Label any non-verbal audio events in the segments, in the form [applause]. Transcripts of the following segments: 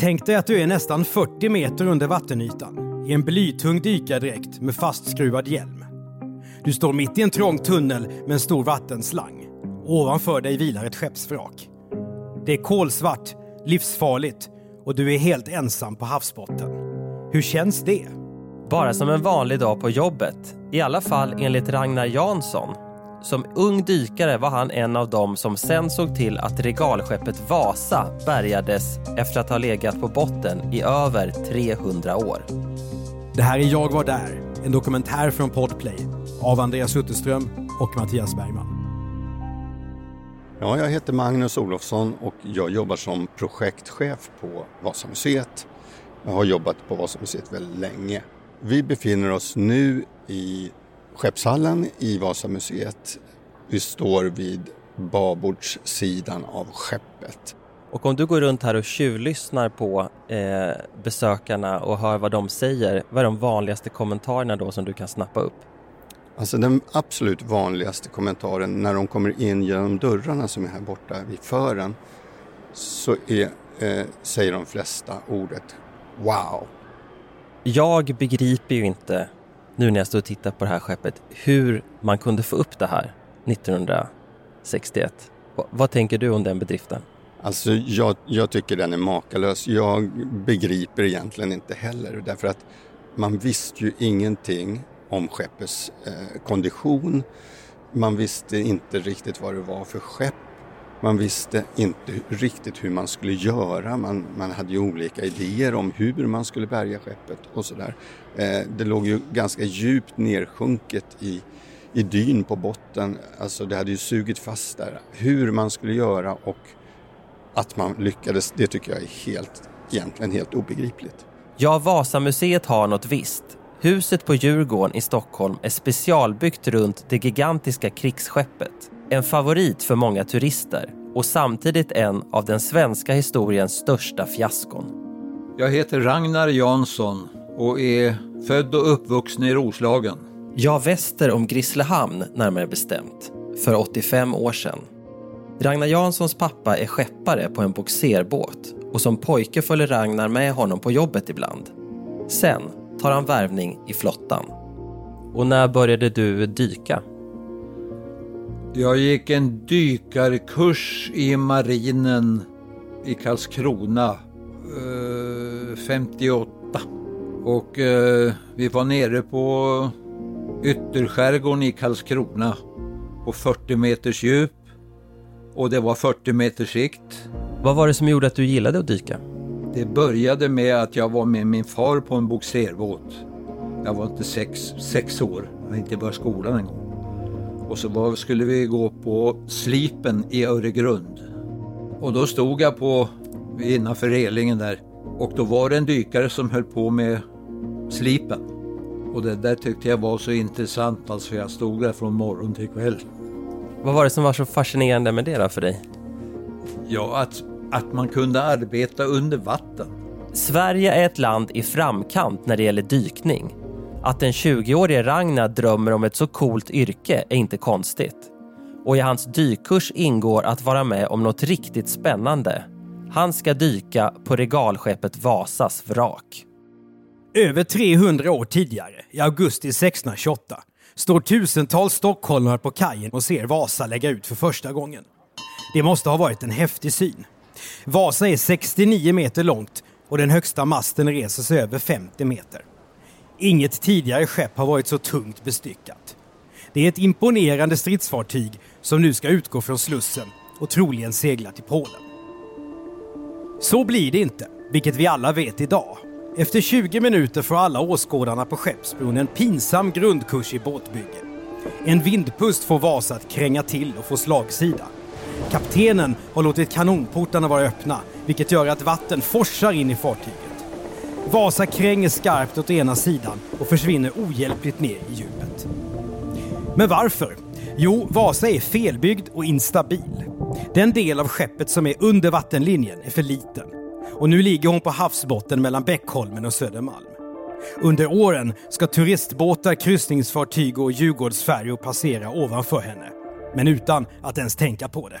Tänk dig att du är nästan 40 meter under vattenytan i en blytung dykardräkt med fastskruvad hjälm. Du står mitt i en trång tunnel med en stor vattenslang. Ovanför dig vilar ett skeppsvrak. Det är kolsvart, livsfarligt och du är helt ensam på havsbotten. Hur känns det? Bara som en vanlig dag på jobbet. I alla fall enligt Ragnar Jansson. Som ung dykare var han en av dem som sen såg till att regalskeppet Vasa bärgades efter att ha legat på botten i över 300 år. Det här är Jag var där, en dokumentär från Podplay av Andreas Utterström och Mattias Bergman. Ja, jag heter Magnus Olofsson och jag jobbar som projektchef på Vasamuseet. Jag har jobbat på Vasamuseet väldigt länge. Vi befinner oss nu i Skeppshallen i Vasamuseet. Vi står vid babordssidan av skeppet. Och om du går runt här och tjuvlyssnar på eh, besökarna och hör vad de säger, vad är de vanligaste kommentarerna då som du kan snappa upp? Alltså den absolut vanligaste kommentaren när de kommer in genom dörrarna som är här borta vid fören så är, eh, säger de flesta ordet Wow! Jag begriper ju inte, nu när jag står och tittar på det här skeppet, hur man kunde få upp det här 1961. Vad tänker du om den bedriften? Alltså jag, jag tycker den är makalös. Jag begriper egentligen inte heller därför att man visste ju ingenting om skeppets eh, kondition. Man visste inte riktigt vad det var för skepp. Man visste inte riktigt hur man skulle göra. Man, man hade ju olika idéer om hur man skulle bärga skeppet och sådär. Eh, det låg ju ganska djupt nersjunket i, i dyn på botten. Alltså det hade ju sugit fast där. Hur man skulle göra och att man lyckades, det tycker jag är helt, egentligen helt obegripligt. Ja, Vasamuseet har något visst. Huset på Djurgården i Stockholm är specialbyggt runt det gigantiska krigsskeppet. En favorit för många turister och samtidigt en av den svenska historiens största fiaskon. Jag heter Ragnar Jansson och är född och uppvuxen i Roslagen. Ja, väster om Grisslehamn närmare bestämt, för 85 år sedan. Ragnar Janssons pappa är skeppare på en boxerbåt och som pojke följer Ragnar med honom på jobbet ibland. Sen tar han värvning i flottan. Och när började du dyka? Jag gick en dykarkurs i marinen i Karlskrona eh, 58. Och eh, vi var nere på ytterskärgården i Karlskrona på 40 meters djup. Och det var 40 meters sikt. Vad var det som gjorde att du gillade att dyka? Det började med att jag var med min far på en boxerbåt. Jag var inte sex, sex år, jag hade inte börjat skolan en gång. Och så var, skulle vi gå på Slipen i Öregrund. Och då stod jag på innanför relingen där och då var det en dykare som höll på med slipen. Och det där tyckte jag var så intressant alltså jag stod där från morgon till kväll. Vad var det som var så fascinerande med det då för dig? Ja, att, att man kunde arbeta under vatten. Sverige är ett land i framkant när det gäller dykning. Att den 20-årige Ragnar drömmer om ett så coolt yrke är inte konstigt. Och i hans dykkurs ingår att vara med om något riktigt spännande. Han ska dyka på regalskeppet Vasas vrak. Över 300 år tidigare, i augusti 1628, står tusentals stockholmare på kajen och ser Vasa lägga ut för första gången. Det måste ha varit en häftig syn. Vasa är 69 meter långt och den högsta masten reser sig över 50 meter. Inget tidigare skepp har varit så tungt bestyckat. Det är ett imponerande stridsfartyg som nu ska utgå från Slussen och troligen segla till Polen. Så blir det inte, vilket vi alla vet idag. Efter 20 minuter får alla åskådarna på Skeppsbron en pinsam grundkurs i båtbygge. En vindpust får Vasa att kränga till och få slagsida. Kaptenen har låtit kanonportarna vara öppna, vilket gör att vatten forsar in i fartyget. Vasa kränger skarpt åt ena sidan och försvinner ohjälpligt ner i djupet. Men varför? Jo, Vasa är felbyggd och instabil. Den del av skeppet som är under vattenlinjen är för liten. Och nu ligger hon på havsbotten mellan Bäckholmen och Södermalm. Under åren ska turistbåtar, kryssningsfartyg och Djurgårdsfärjor passera ovanför henne. Men utan att ens tänka på det.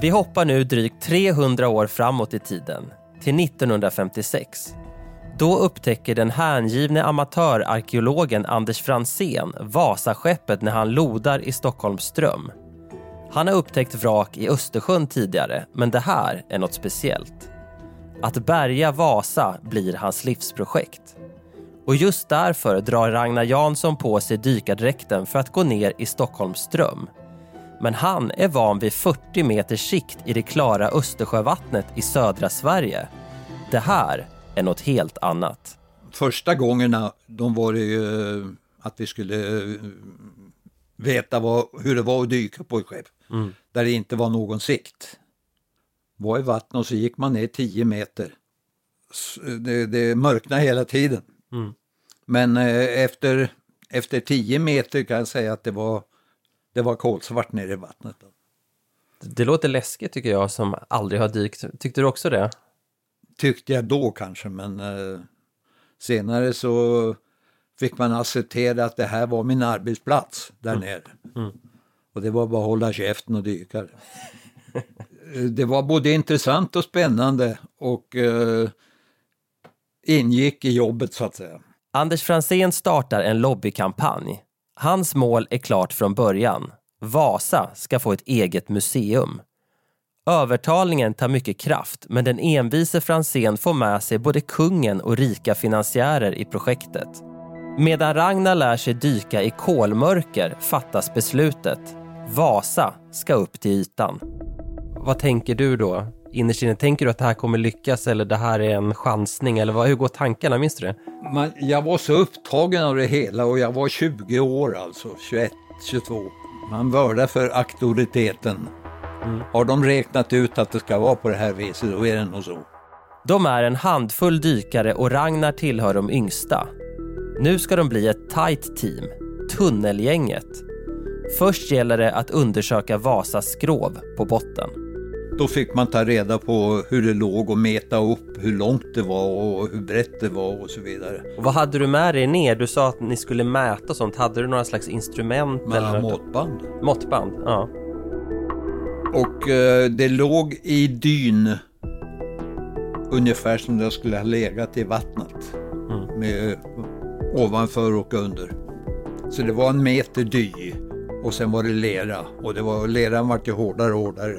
Vi hoppar nu drygt 300 år framåt i tiden, till 1956. Då upptäcker den hängivne amatörarkeologen Anders Fransén Vasaskeppet när han lodar i Stockholms ström. Han har upptäckt vrak i Östersjön tidigare, men det här är något speciellt. Att bärga Vasa blir hans livsprojekt. Och just därför drar Ragnar Jansson på sig dykardräkten för att gå ner i Stockholms ström. Men han är van vid 40 meters sikt i det klara Östersjövattnet i södra Sverige. Det här är något helt annat. Första gångerna de var det ju att vi skulle eh, veta vad, hur det var att dyka på ett skepp. Mm. Där det inte var någon sikt. Var i vattnet och så gick man ner 10 meter. S- Det, det mörknade hela tiden. Mm. Men eh, efter, efter 10 meter kan jag säga att det var, det var kolsvart nere i vattnet. Det låter läskigt tycker jag som aldrig har dykt. Tyckte du också det? tyckte jag då kanske, men eh, senare så fick man acceptera att det här var min arbetsplats där nere. Och det var bara att hålla käften och dyka. Eh, det var både intressant och spännande och eh, ingick i jobbet så att säga. Anders Fransén startar en lobbykampanj. Hans mål är klart från början. Vasa ska få ett eget museum. Övertalningen tar mycket kraft men den envise Franzén får med sig både kungen och rika finansiärer i projektet. Medan Ragnar lär sig dyka i kolmörker fattas beslutet. Vasa ska upp till ytan. Vad tänker du då? Innerst inne, tänker du att det här kommer lyckas eller det här är en chansning? Eller vad, hur går tankarna? Minns du det? Man, jag var så upptagen av det hela och jag var 20 år alltså, 21, 22. Man vördar för auktoriteten. Har de räknat ut att det ska vara på det här viset, då är det nog så. De är en handfull dykare och Ragnar tillhör de yngsta. Nu ska de bli ett tight team, Tunnelgänget. Först gäller det att undersöka Vasas skrov på botten. Då fick man ta reda på hur det låg och mäta upp hur långt det var och hur brett det var och så vidare. Och vad hade du med dig ner? Du sa att ni skulle mäta sånt. Hade du några slags instrument? Man eller? måttband. Måttband, ja. Och eh, det låg i dyn ungefär som det skulle ha legat i vattnet. Med eh, ovanför och under. Så det var en meter dy och sen var det lera och det var, leran vart ju hårdare och hårdare.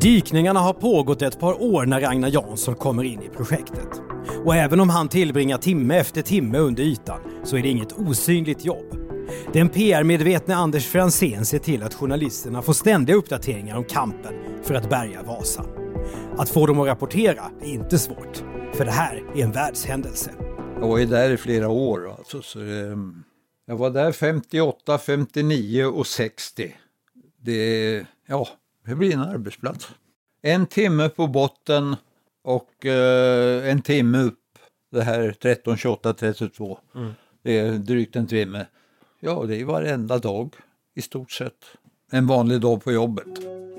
Dykningarna har pågått ett par år när Ragnar Jansson kommer in i projektet. Och även om han tillbringar timme efter timme under ytan så är det inget osynligt jobb. Den PR-medvetne Anders Fransén ser till att journalisterna får ständiga uppdateringar om kampen för att bärga Vasa. Att få dem att rapportera är inte svårt, för det här är en världshändelse. Jag var ju där i flera år alltså. Så, ehm, jag var där 58, 59 och 60. Det, ja, det blir en arbetsplats. En timme på botten och eh, en timme upp. Det här 13, 28, 32. Det är drygt en timme. Ja, det är varenda dag i stort sett. En vanlig dag på jobbet.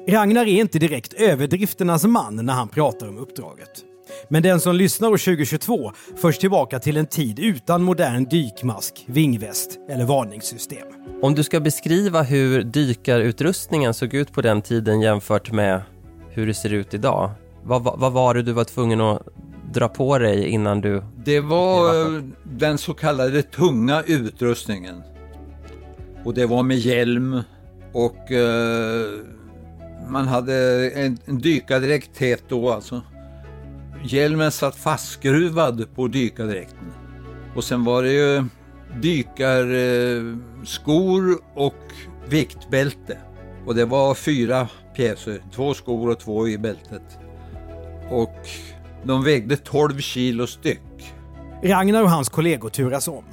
Ragnar är inte direkt överdrifternas man när han pratar om uppdraget. Men den som lyssnar år 2022 förs tillbaka till en tid utan modern dykmask, vingväst eller varningssystem. Om du ska beskriva hur dykarutrustningen såg ut på den tiden jämfört med hur det ser ut idag. Vad, vad, vad var det du var tvungen att dra på dig innan du... Det var eh, den så kallade tunga utrustningen. Och det var med hjälm och eh, man hade en, en dykardräkt het då alltså. Hjälmen satt fastskruvad på dykardräkten. Och sen var det ju dykarskor och viktbälte. Och det var fyra pjäser, två skor och två i bältet. Och de vägde 12 kilo styck. Ragnar och hans kollegor turas om.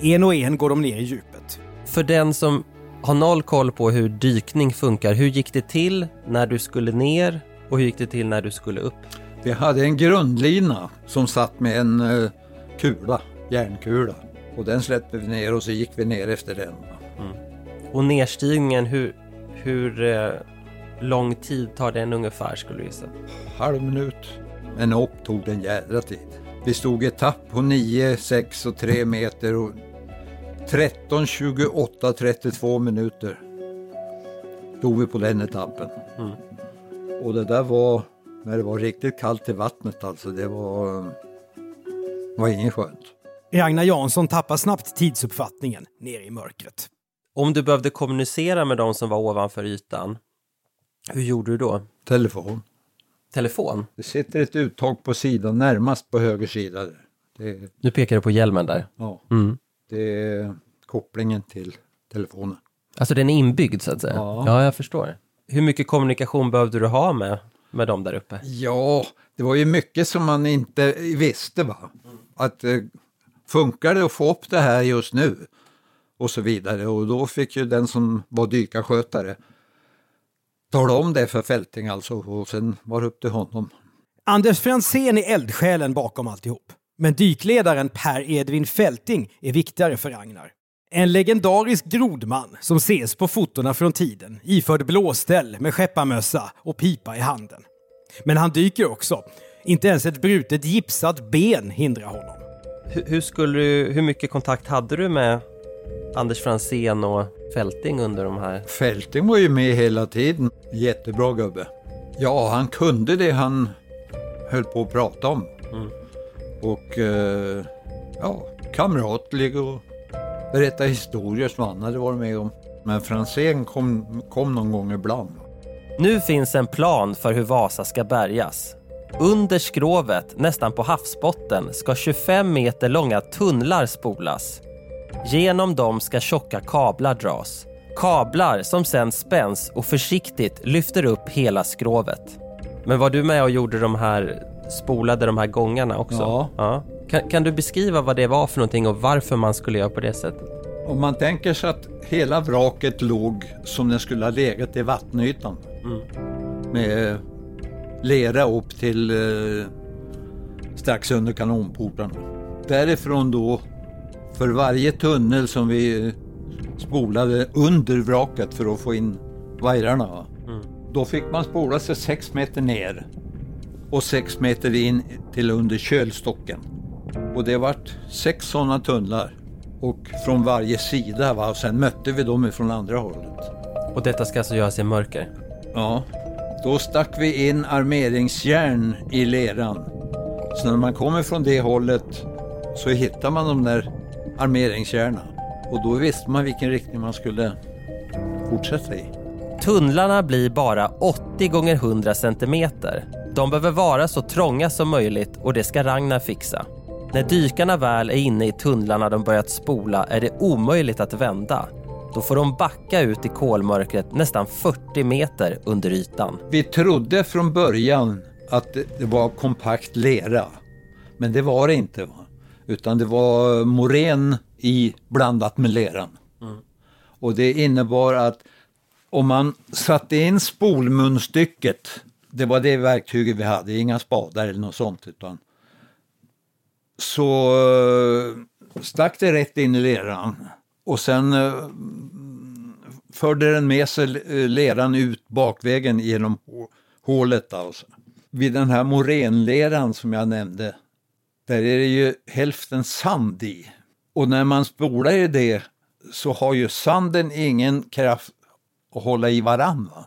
En och en går de ner i djupet. För den som har noll koll på hur dykning funkar, hur gick det till när du skulle ner och hur gick det till när du skulle upp? Vi hade en grundlina som satt med en uh, kula, järnkula. Och den släppte vi ner och så gick vi ner efter den. Mm. Och nerstigningen, hur, hur uh, lång tid tar den ungefär skulle du gissa? Halv minut. Men upp tog den jädra tid. Vi stod etapp på 9, 6 och 3 meter och 13, 28, 32 minuter stod vi på den etappen. Mm. Och det där var när det var riktigt kallt i vattnet alltså. Det var, var ingen skönt. Ragnar Jansson tappar snabbt tidsuppfattningen ner i mörkret. Om du behövde kommunicera med de som var ovanför ytan, hur gjorde du då? Telefon. Telefon? Det sitter ett uttag på sidan närmast på höger sida. Det, nu pekar du på hjälmen där. Ja. Mm. Det är kopplingen till telefonen. Alltså den är inbyggd så att säga? Ja. ja, jag förstår. Hur mycket kommunikation behövde du ha med, med dem där uppe? Ja, det var ju mycket som man inte visste. Va? Att eh, funkar det att få upp det här just nu? Och så vidare. Och då fick ju den som var dykarskötare tala om det för Fälting alltså och sen var det upp till honom. Anders Fransén är eldsjälen bakom alltihop. Men dykledaren Per Edvin Fälting är viktigare för Ragnar. En legendarisk grodman som ses på fotona från tiden, iförd blåställ med skepparmössa och pipa i handen. Men han dyker också. Inte ens ett brutet gipsat ben hindrar honom. Hur, hur skulle du, hur mycket kontakt hade du med Anders Fransén och Fälting under de här? Fälting var ju med hela tiden. Jättebra gubbe. Ja, han kunde det han höll på att prata om. Mm. Och eh, ja, kamratlig och berätta historier som han hade varit med om. Men Franzén kom, kom någon gång ibland. Nu finns en plan för hur Vasa ska bärgas. Under skrovet, nästan på havsbotten, ska 25 meter långa tunnlar spolas. Genom dem ska tjocka kablar dras. Kablar som sen spänns och försiktigt lyfter upp hela skrovet. Men var du med och gjorde de här, spolade de här gångarna också? Ja. ja. Kan, kan, du beskriva vad det var för någonting och varför man skulle göra på det sättet? Om man tänker sig att hela vraket låg som den skulle ha legat i vattenytan. Mm. Med lera upp till eh, strax under kanonportarna. Därifrån då för varje tunnel som vi spolade under vraket för att få in vajrarna. Mm. Då fick man spola sig sex meter ner och sex meter in till under kölstocken. Och det vart sex sådana tunnlar och från varje sida. Va? Och sen mötte vi dem från andra hållet. Och detta ska alltså göras i mörker? Ja. Då stack vi in armeringsjärn i leran. Så när man kommer från det hållet så hittar man de där armeringskärna. Och då visste man vilken riktning man skulle fortsätta i. Tunnlarna blir bara 80 gånger 100 cm. De behöver vara så trånga som möjligt och det ska Ragnar fixa. När dykarna väl är inne i tunnlarna de börjat spola är det omöjligt att vända. Då får de backa ut i kolmörkret nästan 40 meter under ytan. Vi trodde från början att det var kompakt lera. Men det var det inte. Va? Utan det var morän i blandat med leran. Mm. Och det innebar att om man satte in spolmunstycket, det var det verktyget vi hade, inga spadar eller något sånt, utan så eh, stack det rätt in i leran och sen eh, förde den med sig eh, leran ut bakvägen genom hålet. Alltså. vid den här morenleran som jag nämnde, där är det ju hälften sand i. Och när man spolar i det så har ju sanden ingen kraft att hålla i varandra.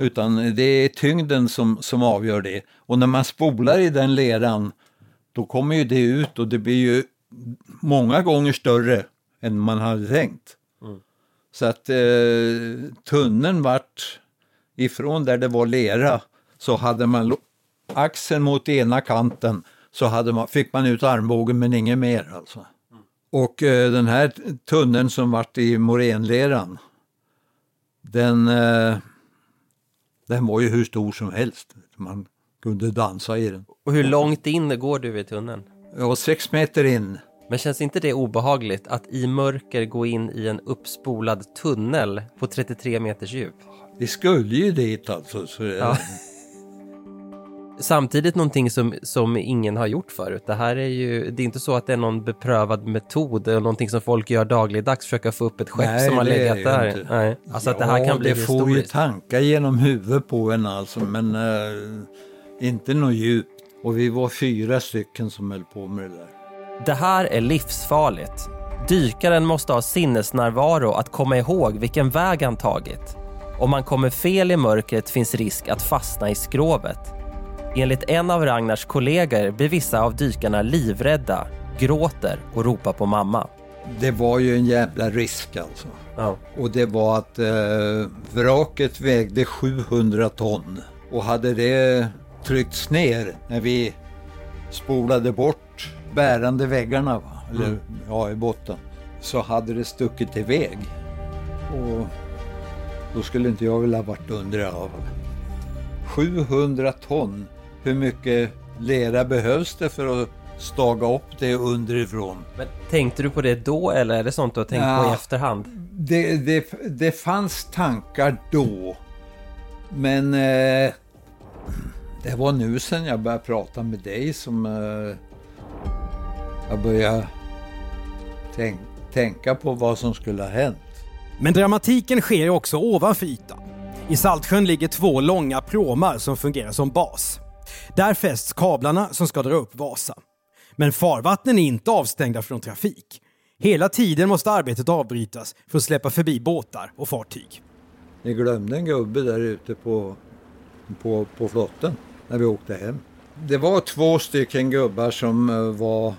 Utan det är tyngden som, som avgör det. Och när man spolar i den leran, då kommer ju det ut och det blir ju många gånger större än man hade tänkt. Mm. Så att eh, tunneln vart ifrån där det var lera så hade man axeln mot ena kanten så hade man, fick man ut armbågen men inget mer alltså. Och eh, den här tunneln som vart i morenleran den, eh, den var ju hur stor som helst. Man kunde dansa i den. Och hur långt in går du i tunneln? Ja, sex meter in. Men känns inte det obehagligt att i mörker gå in i en uppspolad tunnel på 33 meters djup? Vi skulle ju dit alltså. Så, Ja. Samtidigt någonting som, som ingen har gjort förut. Det här är ju, det är inte så att det är någon beprövad metod eller någonting som folk gör dagligdags, försöka få upp ett skepp Nej, som har legat där. inte. Nej. Alltså att det här Ja, kan bli det får ju historiskt. tankar genom huvudet på en alltså, men eh, inte något djupt. Och vi var fyra stycken som höll på med det där. Det här är livsfarligt. Dykaren måste ha sinnesnärvaro att komma ihåg vilken väg han tagit. Om man kommer fel i mörkret finns risk att fastna i skrovet. Enligt en av Ragnars kollegor blir vissa av dykarna livrädda, gråter och ropar på mamma. Det var ju en jävla risk alltså. Ja. Och det var att eh, vraket vägde 700 ton. Och hade det tryckts ner när vi spolade bort bärande väggarna, va? eller Mm. ja, i botten, så hade det stuckit iväg. Och då skulle inte jag vilja varit under fall. 700 ton, hur mycket lera behövs det för att staga upp det underifrån? Men tänkte du på det då eller är det sånt du har tänkt på i Ja. efterhand? Det, det, det fanns tankar då. Men eh, det var nu sen jag började prata med dig som eh, jag började tänk, tänka på vad som skulle ha hänt. Men dramatiken sker också ovanför ytan. I Saltsjön ligger två långa pråmar som fungerar som bas. Där fästs kablarna som ska dra upp Vasa. Men farvattnen är inte avstängda från trafik. Hela tiden måste arbetet avbrytas för att släppa förbi båtar och fartyg. Ni glömde en gubbe där ute på, på, på flotten när vi åkte hem. Det var två stycken gubbar som eh, var,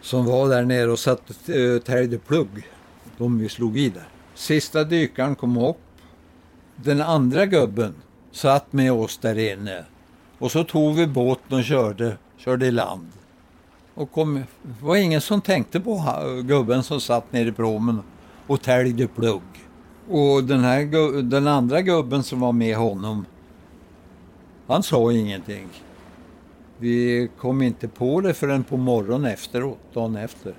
som var där nere och satt och täljde plugg. De vi slog i där. Sista dykaren kom upp. Den andra gubben satt med oss där inne. Och så tog vi båten och körde, körde i land. Och kom, det var ingen som tänkte på gubben som satt nere i pråmen och täljde plugg. Och den, här, den andra gubben som var med honom, han sa ingenting. Vi kom inte på det förrän på morgonen efteråt, dagen efter.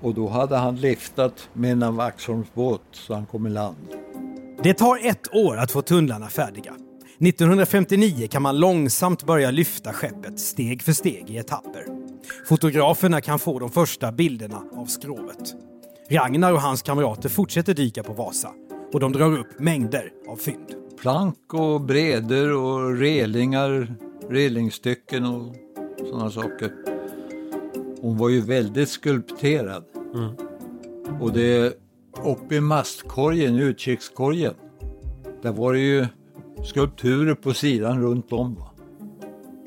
Och då hade han liftat med en Vaxholmsbåt så han kom i land. Det tar ett år att få tunnlarna färdiga. 1959 kan man långsamt börja lyfta skeppet steg för steg i etapper. Fotograferna kan få de första bilderna av skrovet. Ragnar och hans kamrater fortsätter dyka på Vasa och de drar upp mängder av fynd. Plank och breder och relingar, relingstycken och sådana saker. Hon var ju väldigt skulpterad. Och det uppe i mastkorgen, utkikskorgen, där var det ju skulpturer på sidan runt om. Va?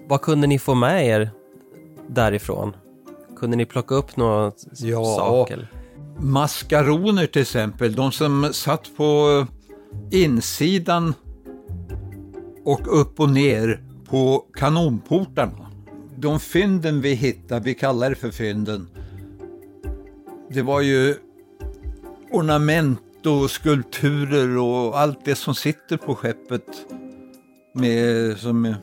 Vad kunde ni få med er därifrån? Kunde ni plocka upp några Ja. saker? Maskaroner till exempel, de som satt på insidan och upp och ner på kanonportarna. De fynden vi hittade, vi kallar det för fynden, det var ju ornament och skulpturer och allt det som sitter på skeppet med, som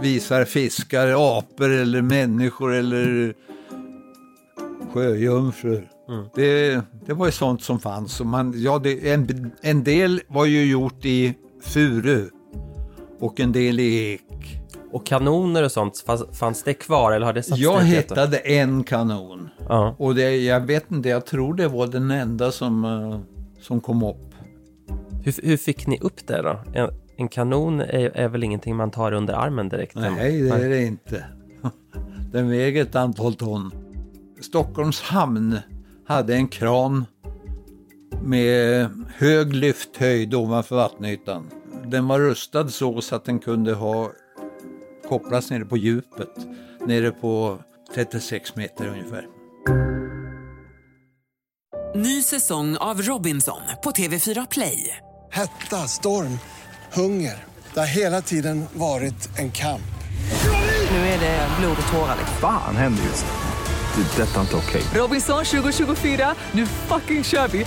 visar fiskar, apor eller människor eller sjöjungfrur. Det, det var ju sånt som fanns. Och man, ja, det, en, en del var ju gjort i furu och en del i ek. Och kanoner och sånt, fanns, det kvar eller har det satt Jag hittade en kanon. Ja. Och det, jag vet inte, jag tror det var den enda som, eh, som kom upp. Hur, hur fick ni upp det då? En, En kanon är, är väl ingenting man tar under armen direkt? Nej, det är det inte. [laughs] Den väger ett antal ton. Stockholms hamn hade en kran med hög lyfthöjd ovanför vattenytan. Den var rustad så, så att den kunde ha kopplas nere på djupet, nere på 36 meter ungefär. Ny säsong av Robinson på TV4 Play. Hetta, storm, hunger. Det har hela tiden varit en kamp. Nu är det blod och tårar. Fan händer just. Det. är Detta är inte okej. Robinson 2024, nu fucking kör vi!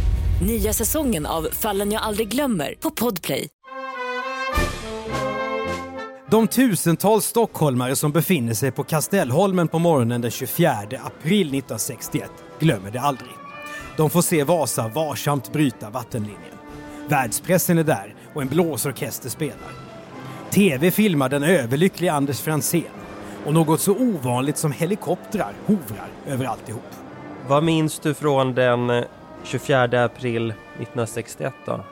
Nya säsongen av Fallen jag aldrig glömmer på Podplay. De tusentals stockholmare som befinner sig på Kastellholmen på morgonen den 24 april 1961 glömmer det aldrig. De får se Vasa varsamt bryta vattenlinjen. Världspressen är där och en blåsorkester spelar. TV filmar den överlyckliga Anders Franzén och något så ovanligt som helikoptrar hovrar över alltihop. Vad minns du från den 24 april 1961 då?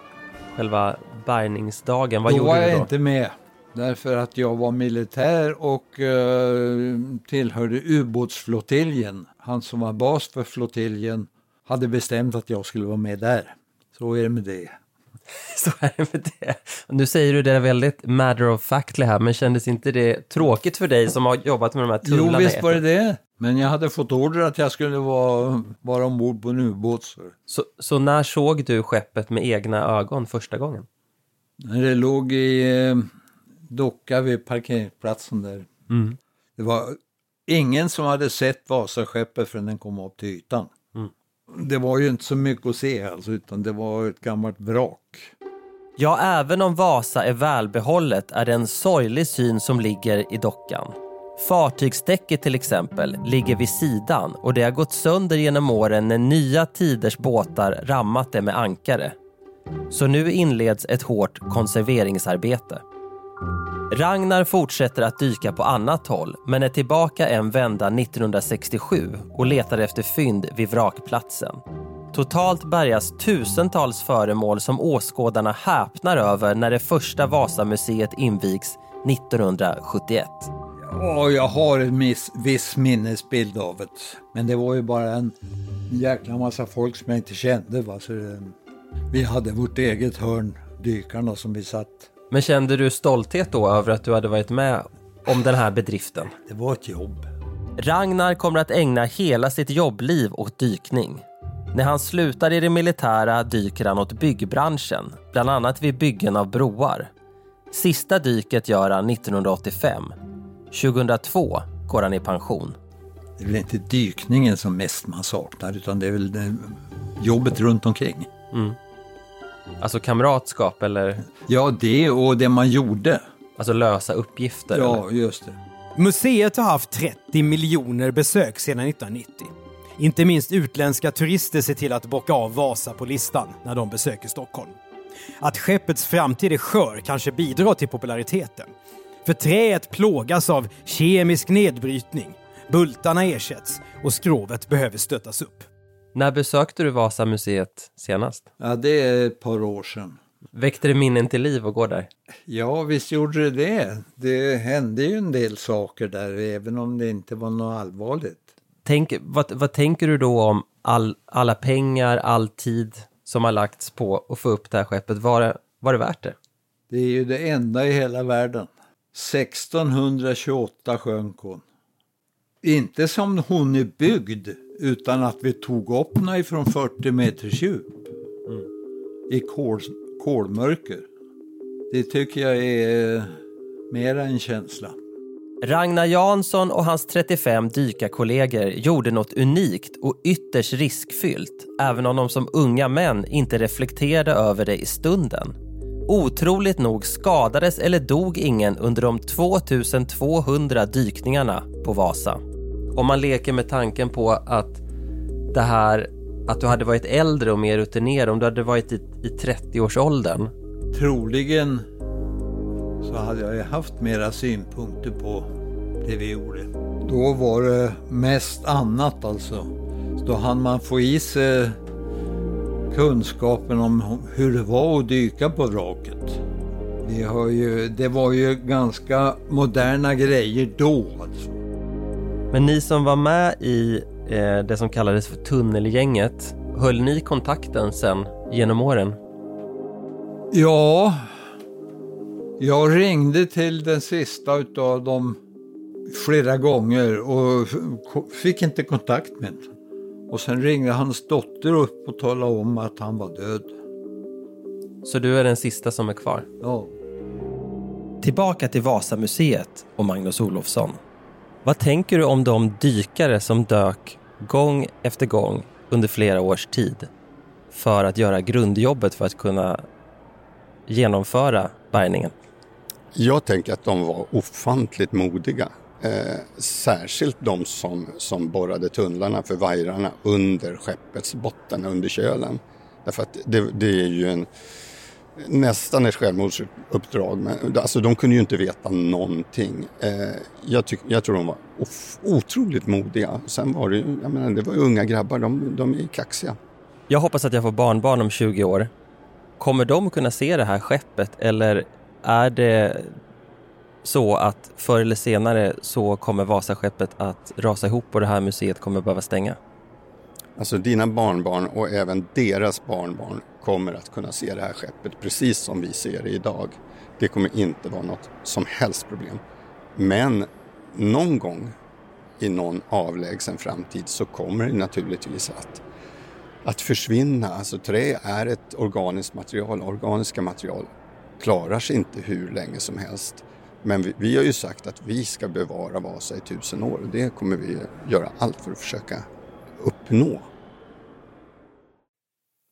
Själva bärgningsdagen, vad då gjorde var du jag då? inte med. Därför att jag var militär och eh, tillhörde ubåtsflottiljen. Han som var bas för flottiljen hade bestämt att jag skulle vara med där. Så är det med det. [laughs] Så är det med det. Nu säger du det väldigt matter of factly här, men kändes inte det tråkigt för dig som har jobbat med de här Jo, tunnlarna? visst var det det. Men jag hade fått order att jag skulle vara, vara ombord på en ubåt. Så. Så, när såg du skeppet med egna ögon första gången? När det låg i eh, docka vid parkeringsplatsen där. Mm. Det var ingen som hade sett Vasaskeppet förrän den kom upp till ytan. Mm. Det var ju inte så mycket att se alltså, utan det var ett gammalt vrak. Ja, även om Vasa är välbehållet är det en sorglig syn som ligger i dockan. Fartygsdäcket till exempel ligger vid sidan och det har gått sönder genom åren när nya tiders båtar rammat det med ankare. Så nu inleds ett hårt konserveringsarbete. Ragnar fortsätter att dyka på annat håll men är tillbaka en vända 1967 och letar efter fynd vid vrakplatsen. Totalt bärgas tusentals föremål som åskådarna häpnar över när det första Vasamuseet invigs 1971. Ja, jag har en miss, viss minnesbild av det. Men det var ju bara en jäkla massa folk som jag inte kände. Va? Så det, vi hade vårt eget hörn, dykarna, som vi satt. Men kände du stolthet då över att du hade varit med om den här bedriften? Det var ett jobb. Ragnar kommer att ägna hela sitt jobbliv åt dykning. När han slutar i det militära dyker han åt byggbranschen, bland annat vid byggen av broar. Sista dyket gör han 1985. 2002 går han i pension. Det är väl inte dykningen som mest man saknar, utan det är väl det, jobbet runt omkring. Mm. Alltså kamratskap eller? Ja, det och det man gjorde. Alltså lösa uppgifter? Ja, eller? just det. Museet har haft 30 miljoner besök sedan 1990. Inte minst utländska turister ser till att bocka av Vasa på listan när de besöker Stockholm. Att skeppets framtid är skör kanske bidrar till populariteten. För träet plågas av kemisk nedbrytning, bultarna ersätts och skrovet behöver stöttas upp. När besökte du Vasamuseet senast? Ja, det är ett par år sedan. Väckte det minnen till liv att gå där? Ja, visst gjorde det det. Det hände ju en del saker där, även om det inte var något allvarligt. Tänk, vad, vad tänker du då om all, alla pengar, all tid som har lagts på att få upp det här skeppet? Var det, var det värt det? Det är ju det enda i hela världen. 1628 sjönk hon. Inte som hon är byggd, utan att vi tog upp henne ifrån 40 meters djup. Mm. I kol, kolmörker. Det tycker jag är mera en känsla. Ragnar Jansson och hans 35 dykarkollegor gjorde något unikt och ytterst riskfyllt, även om de som unga män inte reflekterade över det i stunden. Otroligt nog skadades eller dog ingen under de 2200 dykningarna på Vasa. Om man leker med tanken på att det här att du hade varit äldre och mer rutinerad, om du hade varit i, i 30-årsåldern. Troligen så hade jag ju haft mera synpunkter på det vi gjorde. Då var det mest annat alltså. Då hann man få i sig kunskapen om hur det var att dyka på vraket. Vi har ju, det var ju ganska moderna grejer då alltså. Men ni som var med i eh, det som kallades för tunnelgänget, höll ni kontakten sen genom åren? Ja, jag ringde till den sista utav dem flera gånger och fick inte kontakt med honom. Och sen ringde hans dotter upp och talade om att han var död. Så du är den sista som är kvar? Ja. Tillbaka till Vasamuseet och Magnus Olofsson. Vad tänker du om de dykare som dök gång efter gång under flera års tid för att göra grundjobbet för att kunna genomföra bärgningen? Jag tänker att de var ofantligt modiga. Eh, särskilt de som, som borrade tunnlarna för vajrarna under skeppets botten, under kölen. Därför att det, det är ju en, nästan ett självmordsuppdrag. Men, alltså, de kunde ju inte veta någonting. Eh, jag, tyck, jag tror de var of, otroligt modiga. Sen var det, jag menar, det var unga grabbar, de, de är kaxiga. Jag hoppas att jag får barnbarn om 20 år. Kommer de kunna se det här skeppet eller är det så att förr eller senare så kommer Vasaskeppet att rasa ihop och det här museet kommer behöva stänga? Alltså dina barnbarn och även deras barnbarn kommer att kunna se det här skeppet precis som vi ser det idag. Det kommer inte vara något som helst problem. Men någon gång i någon avlägsen framtid så kommer det naturligtvis att, att försvinna. Alltså trä är ett organiskt material. Organiska material klarar sig inte hur länge som helst. Men vi, vi, har ju sagt att vi ska bevara Vasa i tusen år och det kommer vi göra allt för att försöka uppnå.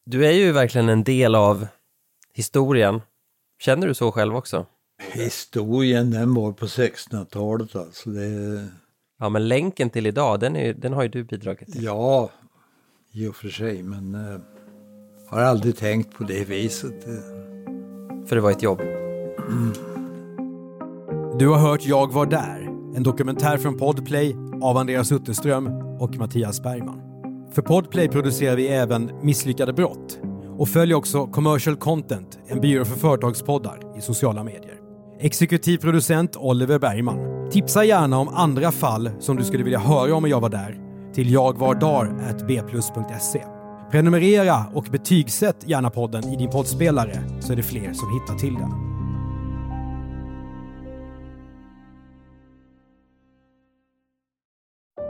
Du är ju verkligen en del av historien. Känner du så själv också? Historien den var på 1600-talet alltså. Det... Ja men länken till idag den, är, den har ju du bidragit till. Ja, i och för sig men äh, har aldrig tänkt på det viset. För det var ett jobb? Mm. Du har hört Jag var där, en dokumentär från Podplay av Andreas Utterström och Mattias Bergman. För Podplay producerar vi även Misslyckade brott och följ också Commercial Content, en byrå för företagspoddar i sociala medier. Exekutiv producent Oliver Bergman. Tipsa gärna om andra fall som du skulle vilja höra om Jag var där till jagvardar.bplus.se. Prenumerera och betygsätt gärna podden i din poddspelare så är det fler som hittar till den.